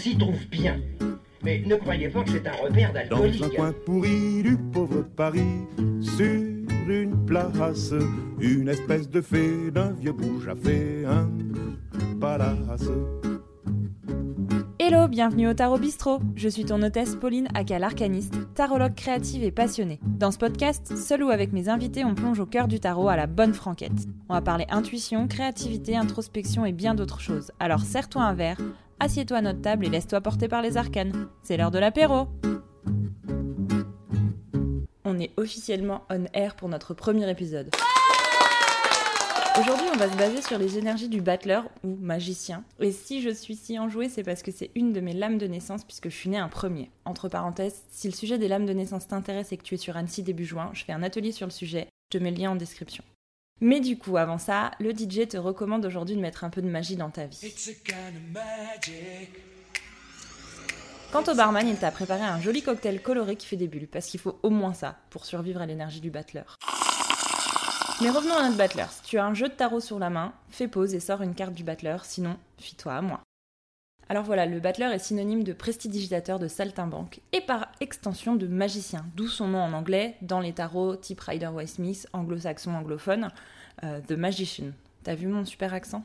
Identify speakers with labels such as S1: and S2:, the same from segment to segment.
S1: s'y trouve bien. Mais ne croyez pas que c'est un repère
S2: Dans
S1: d'alcoolique.
S2: un coin pourri du pauvre Paris, sur une place, une espèce de fée d'un vieux bouge a fait un palace.
S3: Hello, bienvenue au Tarot Bistrot. Je suis ton hôtesse Pauline, aka l'arcaniste, tarologue créative et passionnée. Dans ce podcast, seul ou avec mes invités, on plonge au cœur du tarot à la bonne franquette. On va parler intuition, créativité, introspection et bien d'autres choses. Alors serre-toi un verre, assieds-toi à notre table et laisse-toi porter par les arcanes. C'est l'heure de l'apéro. On est officiellement on air pour notre premier épisode. Aujourd'hui, on va se baser sur les énergies du battleur ou magicien. Et si je suis si enjouée, c'est parce que c'est une de mes lames de naissance puisque je suis née un premier. Entre parenthèses, si le sujet des lames de naissance t'intéresse et que tu es sur Annecy début juin, je fais un atelier sur le sujet, je te mets le lien en description. Mais du coup, avant ça, le DJ te recommande aujourd'hui de mettre un peu de magie dans ta vie. Quant au barman, il t'a préparé un joli cocktail coloré qui fait des bulles, parce qu'il faut au moins ça pour survivre à l'énergie du battleur. Mais revenons à notre battleur. Si tu as un jeu de tarot sur la main, fais pause et sors une carte du battleur, sinon, fie-toi à moi. Alors voilà, le battleur est synonyme de prestidigitateur de saltimbanque et par extension de magicien, d'où son nom en anglais dans les tarots type Rider Waite Smith, anglo-saxon, anglophone, euh, The Magician. T'as vu mon super accent?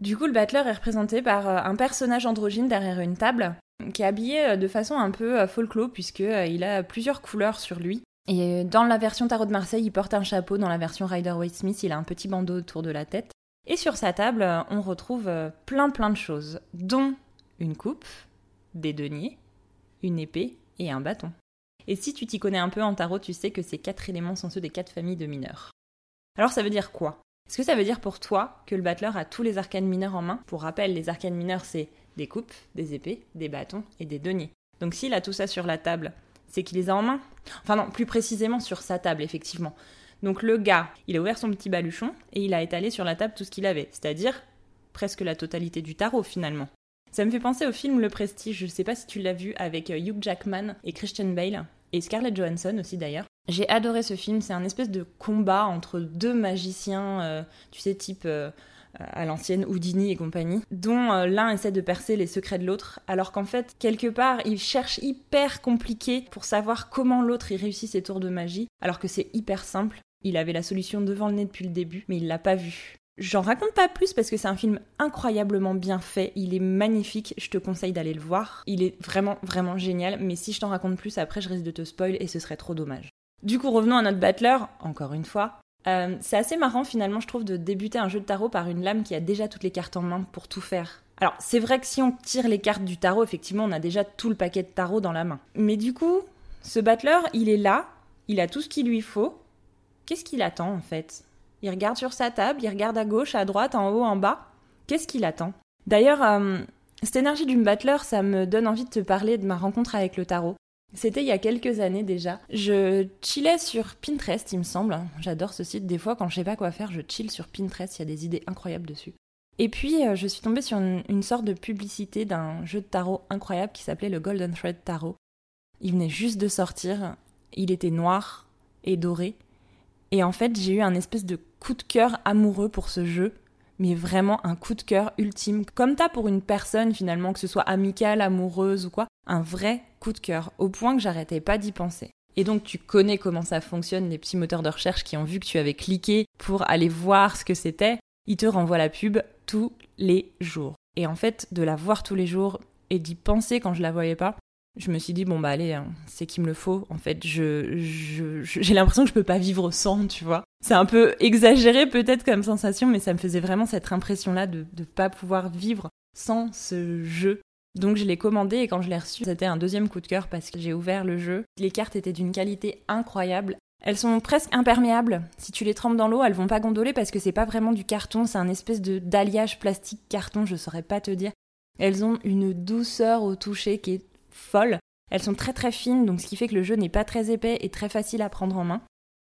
S3: Du coup, le battleur est représenté par euh, un personnage androgyne derrière une table qui est habillé euh, de façon un peu euh, folklore puisque euh, il a plusieurs couleurs sur lui. Et dans la version Tarot de Marseille, il porte un chapeau. Dans la version Rider Waite Smith, il a un petit bandeau autour de la tête. Et sur sa table, euh, on retrouve euh, plein plein de choses, dont une coupe, des deniers, une épée et un bâton. Et si tu t'y connais un peu en tarot, tu sais que ces quatre éléments sont ceux des quatre familles de mineurs. Alors ça veut dire quoi? Est-ce que ça veut dire pour toi que le battleur a tous les arcanes mineurs en main? Pour rappel, les arcanes mineurs, c'est des coupes, des épées, des bâtons et des deniers. Donc s'il a tout ça sur la table, c'est qu'il les a en main? Enfin non, plus précisément sur sa table, effectivement. Donc le gars, il a ouvert son petit baluchon et il a étalé sur la table tout ce qu'il avait, c'est-à-dire presque la totalité du tarot finalement. Ça me fait penser au film Le Prestige, je sais pas si tu l'as vu avec euh, Hugh Jackman et Christian Bale, et Scarlett Johansson aussi d'ailleurs. J'ai adoré ce film, c'est un espèce de combat entre deux magiciens, euh, tu sais, type euh, à l'ancienne Houdini et compagnie, dont euh, l'un essaie de percer les secrets de l'autre, alors qu'en fait, quelque part, il cherche hyper compliqué pour savoir comment l'autre y réussit ses tours de magie, alors que c'est hyper simple. Il avait la solution devant le nez depuis le début, mais il l'a pas vu. J'en raconte pas plus parce que c'est un film incroyablement bien fait, il est magnifique, je te conseille d'aller le voir. Il est vraiment vraiment génial, mais si je t'en raconte plus après je risque de te spoil et ce serait trop dommage. Du coup revenons à notre battleur, encore une fois. Euh, c'est assez marrant finalement je trouve de débuter un jeu de tarot par une lame qui a déjà toutes les cartes en main pour tout faire. Alors c'est vrai que si on tire les cartes du tarot, effectivement on a déjà tout le paquet de tarot dans la main. Mais du coup, ce battleur il est là, il a tout ce qu'il lui faut. Qu'est-ce qu'il attend en fait? Il regarde sur sa table, il regarde à gauche, à droite, en haut, en bas. Qu'est-ce qu'il attend? D'ailleurs, euh, cette énergie du battleur, ça me donne envie de te parler de ma rencontre avec le tarot. C'était il y a quelques années déjà. Je chillais sur Pinterest, il me semble. J'adore ce site. Des fois, quand je sais pas quoi faire, je chill sur Pinterest. Il y a des idées incroyables dessus. Et puis, euh, je suis tombée sur une, une sorte de publicité d'un jeu de tarot incroyable qui s'appelait le Golden Thread Tarot. Il venait juste de sortir. Il était noir et doré. Et en fait, j'ai eu un espèce de coup de cœur amoureux pour ce jeu, mais vraiment un coup de cœur ultime. Comme t'as pour une personne finalement, que ce soit amicale, amoureuse ou quoi, un vrai coup de cœur, au point que j'arrêtais pas d'y penser. Et donc tu connais comment ça fonctionne, les petits moteurs de recherche qui ont vu que tu avais cliqué pour aller voir ce que c'était, ils te renvoient la pub tous les jours. Et en fait, de la voir tous les jours et d'y penser quand je la voyais pas, je me suis dit bon bah allez hein, c'est qu'il me le faut en fait je j'ai l'impression que je peux pas vivre sans tu vois c'est un peu exagéré peut-être comme sensation mais ça me faisait vraiment cette impression là de de pas pouvoir vivre sans ce jeu donc je l'ai commandé et quand je l'ai reçu c'était un deuxième coup de cœur parce que j'ai ouvert le jeu les cartes étaient d'une qualité incroyable elles sont presque imperméables. Si tu les trempes dans l'eau, elles vont pas gondoler parce que c'est pas vraiment du carton, c'est un espèce de d'alliage plastique carton, je saurais pas te dire. Elles ont une douceur au toucher qui est folle. Elles sont très très fines, donc ce qui fait que le jeu n'est pas très épais et très facile à prendre en main.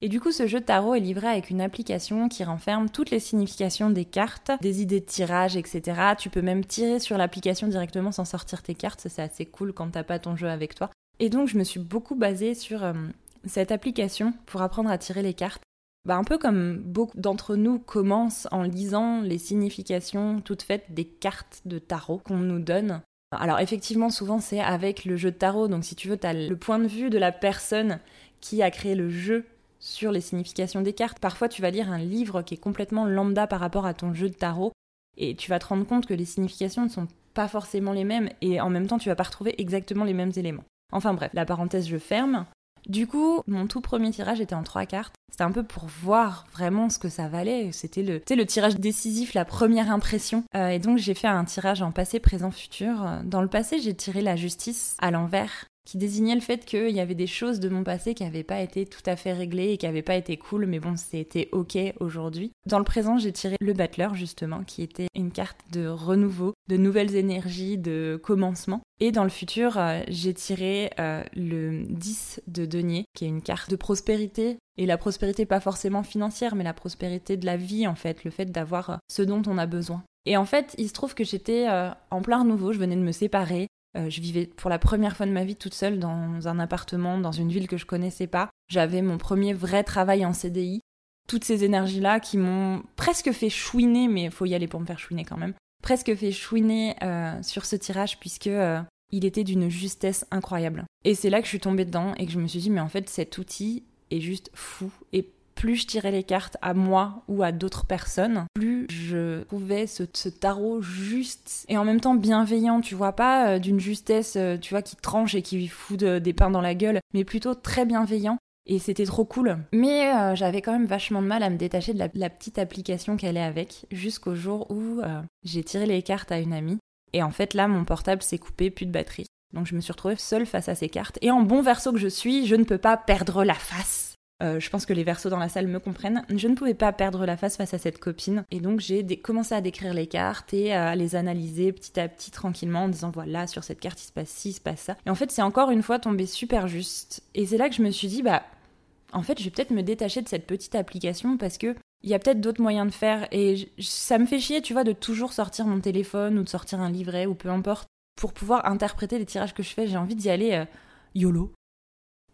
S3: Et du coup, ce jeu de tarot est livré avec une application qui renferme toutes les significations des cartes, des idées de tirage, etc. Tu peux même tirer sur l'application directement sans sortir tes cartes, ça c'est assez cool quand t'as pas ton jeu avec toi. Et donc, je me suis beaucoup basée sur euh, cette application pour apprendre à tirer les cartes. Bah, un peu comme beaucoup d'entre nous commencent en lisant les significations toutes faites des cartes de tarot qu'on nous donne Alors effectivement, souvent c'est avec le jeu de tarot, donc si tu veux, tu le point de vue de la personne qui a créé le jeu sur les significations des cartes. Parfois, tu vas lire un livre qui est complètement lambda par rapport à ton jeu de tarot, et tu vas te rendre compte que les significations ne sont pas forcément les mêmes, et en même temps, tu vas pas retrouver exactement les mêmes éléments. Enfin bref, la parenthèse je ferme. Du coup, mon tout premier tirage était en trois cartes. C'était un peu pour voir vraiment ce que ça valait. C'était le, le tirage décisif, la première impression. Euh, et donc j'ai fait un tirage en passé, présent, futur. Dans le passé, j'ai tiré la justice à l'envers qui désignait le fait qu'il y avait des choses de mon passé qui n'avaient pas été tout à fait réglées et qui n'avaient pas été cool, mais bon, c'était ok aujourd'hui. Dans le présent, j'ai tiré le Battler, justement, qui était une carte de renouveau, de nouvelles énergies, de commencement. Et dans le futur, euh, j'ai tiré euh, le 10 de denier, qui est une carte de prospérité. Et la prospérité, pas forcément financière, mais la prospérité de la vie, en fait, le fait d'avoir euh, ce dont on a besoin. Et en fait, il se trouve que j'étais en plein renouveau, je venais de me séparer, euh, je vivais pour la première fois de ma vie toute seule dans un appartement, dans une ville que je connaissais pas. J'avais mon premier vrai travail en CDI. Toutes ces énergies-là qui m'ont presque fait chouiner, mais il faut y aller pour me faire chouiner quand même, presque fait chouiner euh, sur ce tirage puisque euh, il était d'une justesse incroyable. Et c'est là que je suis tombée dedans et que je me suis dit, mais en fait, cet outil est juste fou et plus je tirais les cartes à moi ou à d'autres personnes, plus je trouvais ce, tarot juste et en même temps bienveillant, tu vois, pas euh, d'une justesse, euh, tu vois, qui tranche et qui fout des pains dans la gueule, mais plutôt très bienveillant. Et c'était trop cool. Mais euh, j'avais quand même vachement de mal à me détacher de la, petite application qu'elle est avec, jusqu'au jour où j'ai tiré les cartes à une amie. Et en fait, là, mon portable s'est coupé, plus de batterie. Donc je me suis retrouvée seule face à ces cartes. Et en bon verso que je suis, je ne peux pas perdre la face. Euh, je pense que les versos dans la salle me comprennent. Je ne pouvais pas perdre la face face à cette copine. Et donc j'ai commencé à décrire les cartes et à les analyser petit à petit tranquillement en disant voilà, sur cette carte il se passe ci, il se passe ça. Et en fait, c'est encore une fois tombé super juste. Et c'est là que je me suis dit bah en fait, je vais peut-être me détacher de cette petite application parce que il y a peut-être d'autres moyens de faire et ça me fait chier, tu vois, de toujours sortir mon téléphone ou de sortir un livret ou peu importe pour pouvoir interpréter les tirages que je fais. J'ai envie d'y aller euh, YOLO.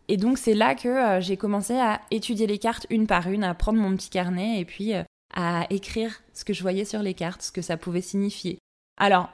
S3: Et donc c'est là que euh, j'ai commencé à étudier les cartes une par une, à prendre mon petit carnet et puis euh, à écrire ce que je voyais sur les cartes, ce que ça pouvait signifier. Alors,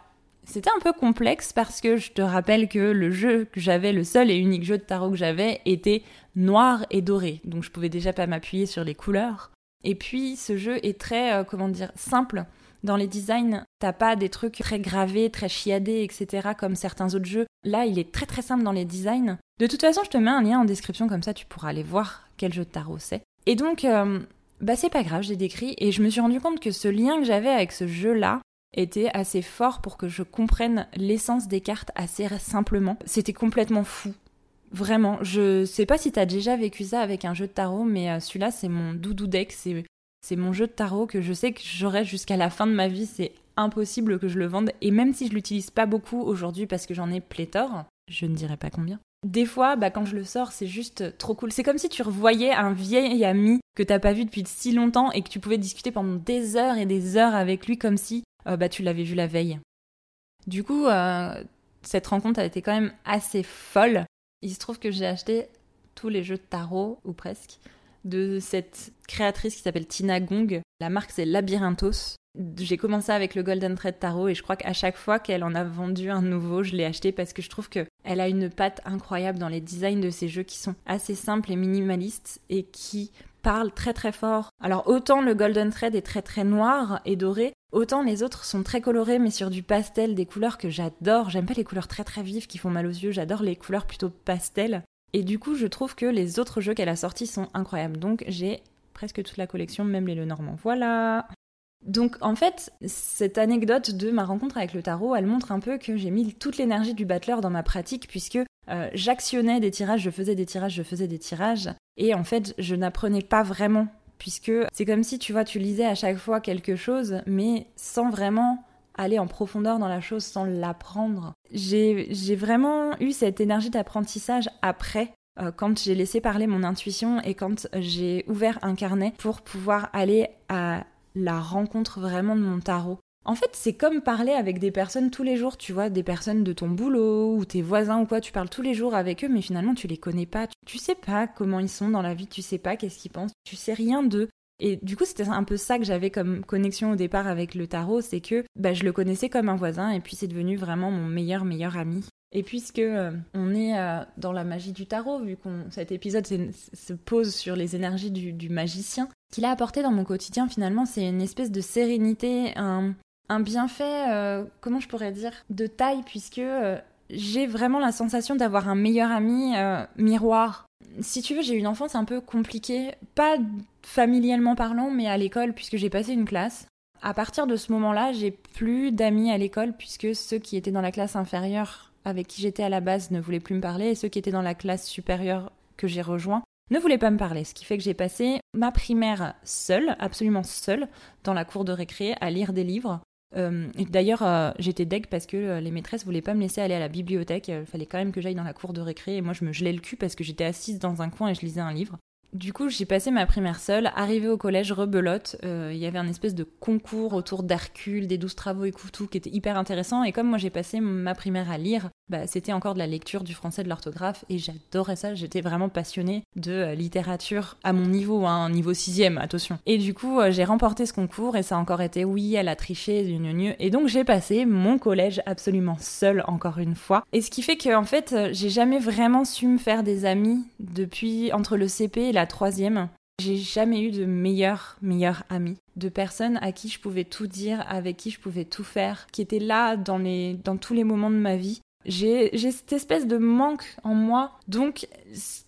S3: c'était un peu complexe parce que je te rappelle que le jeu que j'avais, le seul et unique jeu de tarot que j'avais, était noir et doré. Donc je pouvais déjà pas m'appuyer sur les couleurs. Et puis ce jeu est très, euh, comment dire, simple. Dans les designs, t'as pas des trucs très gravés, très chiadés, etc. comme certains autres jeux. Là, il est très très simple dans les designs. De toute façon, je te mets un lien en description comme ça, tu pourras aller voir quel jeu de tarot c'est. Et donc, euh, bah c'est pas grave, j'ai décrit et je me suis rendu compte que ce lien que j'avais avec ce jeu-là était assez fort pour que je comprenne l'essence des cartes assez simplement. C'était complètement fou. Vraiment, je sais pas si t'as déjà vécu ça avec un jeu de tarot, mais euh, celui-là c'est mon doudou deck, c'est c'est mon jeu de tarot que je sais que j'aurai jusqu'à la fin de ma vie. C'est impossible que je le vende. Et même si je l'utilise pas beaucoup aujourd'hui parce que j'en ai pléthore, je ne dirai pas combien. Des fois, bah, quand je le sors, c'est juste trop cool. C'est comme si tu revoyais un vieil ami que t'as pas vu depuis si longtemps et que tu pouvais discuter pendant des heures et des heures avec lui comme si euh, bah, tu l'avais vu la veille. Du coup, euh, cette rencontre a été quand même assez folle. Il se trouve que j'ai acheté tous les jeux de tarot, ou presque, de cette créatrice qui s'appelle Tina Gong. La marque c'est Labyrinthos. J'ai commencé avec le Golden Thread Tarot et je crois qu'à chaque fois qu'elle en a vendu un nouveau, je l'ai acheté parce que je trouve que elle a une patte incroyable dans les designs de ses jeux qui sont assez simples et minimalistes et qui parlent très très fort. Alors autant le Golden Thread est très très noir et doré, autant les autres sont très colorés mais sur du pastel, des couleurs que j'adore. J'aime pas les couleurs très très vives qui font mal aux yeux, j'adore les couleurs plutôt pastel. Et du coup, je trouve que les autres jeux qu'elle a sortis sont incroyables. Donc j'ai presque toute la collection, même les Lenormand. Voilà donc en fait, cette anecdote de ma rencontre avec le tarot, elle montre un peu que j'ai mis toute l'énergie du battleur dans ma pratique puisque euh, j'actionnais des tirages, je faisais des tirages, je faisais des tirages et en fait je n'apprenais pas vraiment puisque c'est comme si tu vois tu lisais à chaque fois quelque chose mais sans vraiment aller en profondeur dans la chose sans l'apprendre. J'ai vraiment eu cette énergie d'apprentissage après euh, quand j'ai laissé parler mon intuition et quand j'ai ouvert un carnet pour pouvoir aller à la rencontre vraiment de mon tarot. En fait, c'est comme parler avec des personnes tous les jours, tu vois, des personnes de ton boulot ou tes voisins ou quoi, tu parles tous les jours avec eux, mais finalement tu les connais pas, tu, sais pas comment ils sont dans la vie, tu sais pas qu'est-ce qu'ils pensent, tu sais rien d'eux. Et du coup, c'était un peu ça que j'avais comme connexion au départ avec le tarot, c'est que bah, je le connaissais comme un voisin et puis c'est devenu vraiment mon meilleur meilleur ami. Et puisque euh, on est euh, dans la magie du tarot, vu qu'on cet épisode se pose sur les énergies du, magicien, qu'il a apporté dans mon quotidien finalement, c'est une espèce de sérénité, un, bienfait, euh, comment je pourrais dire, de taille, puisque j'ai vraiment la sensation d'avoir un meilleur ami miroir. Si tu veux, j'ai une enfance un peu compliquée, pas familialement parlant, mais à l'école, puisque j'ai passé une classe. À partir de ce moment-là, j'ai plus d'amis à l'école, puisque ceux qui étaient dans la classe inférieure avec qui j'étais à la base ne voulaient plus me parler et ceux qui étaient dans la classe supérieure que j'ai rejoint ne voulaient pas me parler. Ce qui fait que j'ai passé ma primaire seule, absolument seule, dans la cour de récré à lire des livres. Euh, D'ailleurs, euh, j'étais deg parce que euh, les maîtresses voulaient pas me laisser aller à la bibliothèque. Il fallait quand même que j'aille dans la cour de récré et moi je me gelais le cul parce que j'étais assise dans un coin et je lisais un livre. Du coup, j'ai passé ma primaire seule. Arrivée au collège, rebelote. Euh, il y avait un espèce de concours autour d'Hercule, des douze travaux et couteaux qui était hyper intéressant. Et comme moi, j'ai passé ma primaire à lire, bah, c'était encore de la lecture, du français, de l'orthographe. Et j'adorais ça. J'étais vraiment passionnée de euh, littérature à mon niveau, hein, niveau sixième, attention. Et du coup, euh, j'ai remporté ce concours et ça a encore été oui, elle a triché, une Et donc, j'ai passé mon collège absolument seule, encore une fois. Et ce qui fait que, en fait, j'ai jamais vraiment su me faire des amis depuis entre le CP et la la troisième, j'ai jamais eu de meilleur, meilleur ami, de personnes à qui je pouvais tout dire, avec qui je pouvais tout faire, qui étaient là dans, les, dans tous les moments de ma vie. J'ai cette espèce de manque en moi. Donc,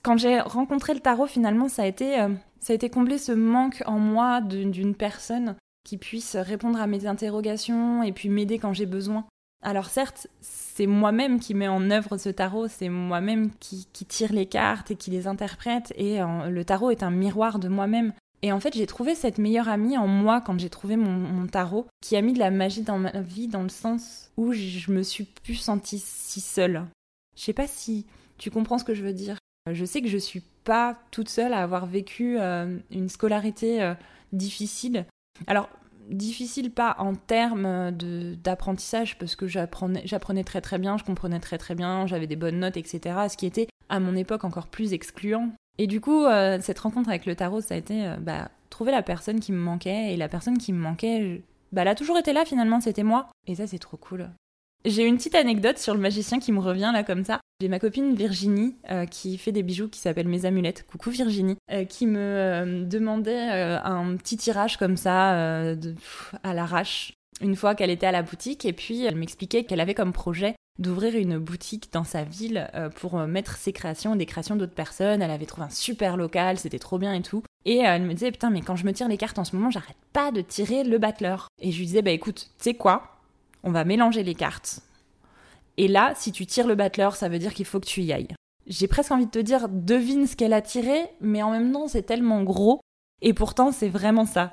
S3: quand j'ai rencontré le tarot, finalement, ça a été, euh, ça a été comblé ce manque en moi d'une personne qui puisse répondre à mes interrogations et puis m'aider quand j'ai besoin. Alors certes, c'est moi-même qui mets en œuvre ce tarot, c'est moi-même qui, tire les cartes et qui les interprète, et le tarot est un miroir de moi-même. Et en fait, j'ai trouvé cette meilleure amie en moi quand j'ai trouvé mon, tarot, qui a mis de la magie dans ma vie, dans le sens où je me suis plus sentie si seule. Je sais pas si tu comprends ce que je veux dire. Je sais que je suis pas toute seule à avoir vécu euh, une scolarité euh, difficile. Alors, difficile pas en termes d'apprentissage parce que j'apprenais très très bien, je comprenais très très bien, j'avais des bonnes notes, etc. Ce qui était à mon époque encore plus excluant. Et du coup, euh, cette rencontre avec le tarot, ça a été euh, bah, trouver la personne qui me manquait. Et la personne qui me manquait, bah, elle a toujours été là finalement, c'était moi. Et ça, c'est trop cool. J'ai une petite anecdote sur le magicien qui me revient là comme ça. J'ai ma copine Virginie euh, qui fait des bijoux qui s'appellent Mes Amulettes. Coucou Virginie. Euh, qui me euh, demandait un petit tirage comme ça à l'arrache une fois qu'elle était à la boutique. Et puis elle m'expliquait qu'elle avait comme projet d'ouvrir une boutique dans sa ville pour mettre ses créations, des créations d'autres personnes. Elle avait trouvé un super local, c'était trop bien et tout. Et elle me disait, putain, mais quand je me tire les cartes en ce moment, j'arrête pas de tirer le battleur. Et je lui disais, bah écoute, tu sais quoi? On va mélanger les cartes. Et là, si tu tires le battleur, ça veut dire qu'il faut que tu y ailles. J'ai presque envie de te dire, devine ce qu'elle a tiré, mais en même temps, c'est tellement gros. Et pourtant, c'est vraiment ça.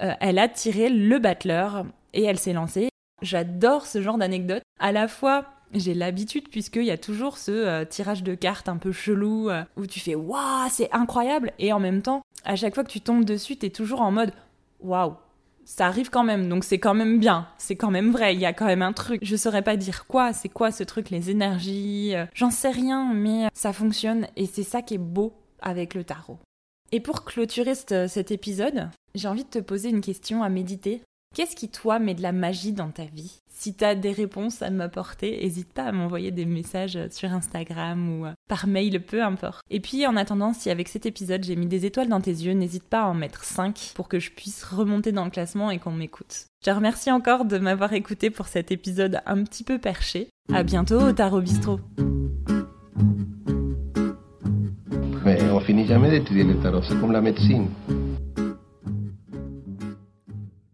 S3: Euh, elle a tiré le battleur et elle s'est lancée. J'adore ce genre d'anecdote. À la fois, j'ai l'habitude puisqu'il y a toujours ce euh, tirage de cartes un peu chelou euh, où tu fais waouh, c'est incroyable. Et en même temps, à chaque fois que tu tombes dessus, t'es toujours en mode waouh, ça arrive quand même, donc c'est quand même bien, c'est quand même vrai, il y a quand même un truc. Je saurais pas dire quoi, c'est quoi ce truc, les énergies, euh, j'en sais rien, mais ça fonctionne et c'est ça qui est beau avec le tarot. Et pour clôturer cet épisode, j'ai envie de te poser une question à méditer. Qu'est-ce qui, toi, met de la magie dans ta vie? Si tu as des réponses à m'apporter, n'hésite pas à m'envoyer des messages sur Instagram ou euh, par mail, peu importe. Et puis, en attendant, si avec cet épisode j'ai mis des étoiles dans tes yeux, n'hésite pas à en mettre 5 pour que je puisse remonter dans le classement et qu'on m'écoute. Je te remercie encore de m'avoir écouté pour cet épisode un petit peu perché. À bientôt au Tarot Bistro.
S4: Mais on finit jamais d'étudier le tarot, c'est comme la médecine.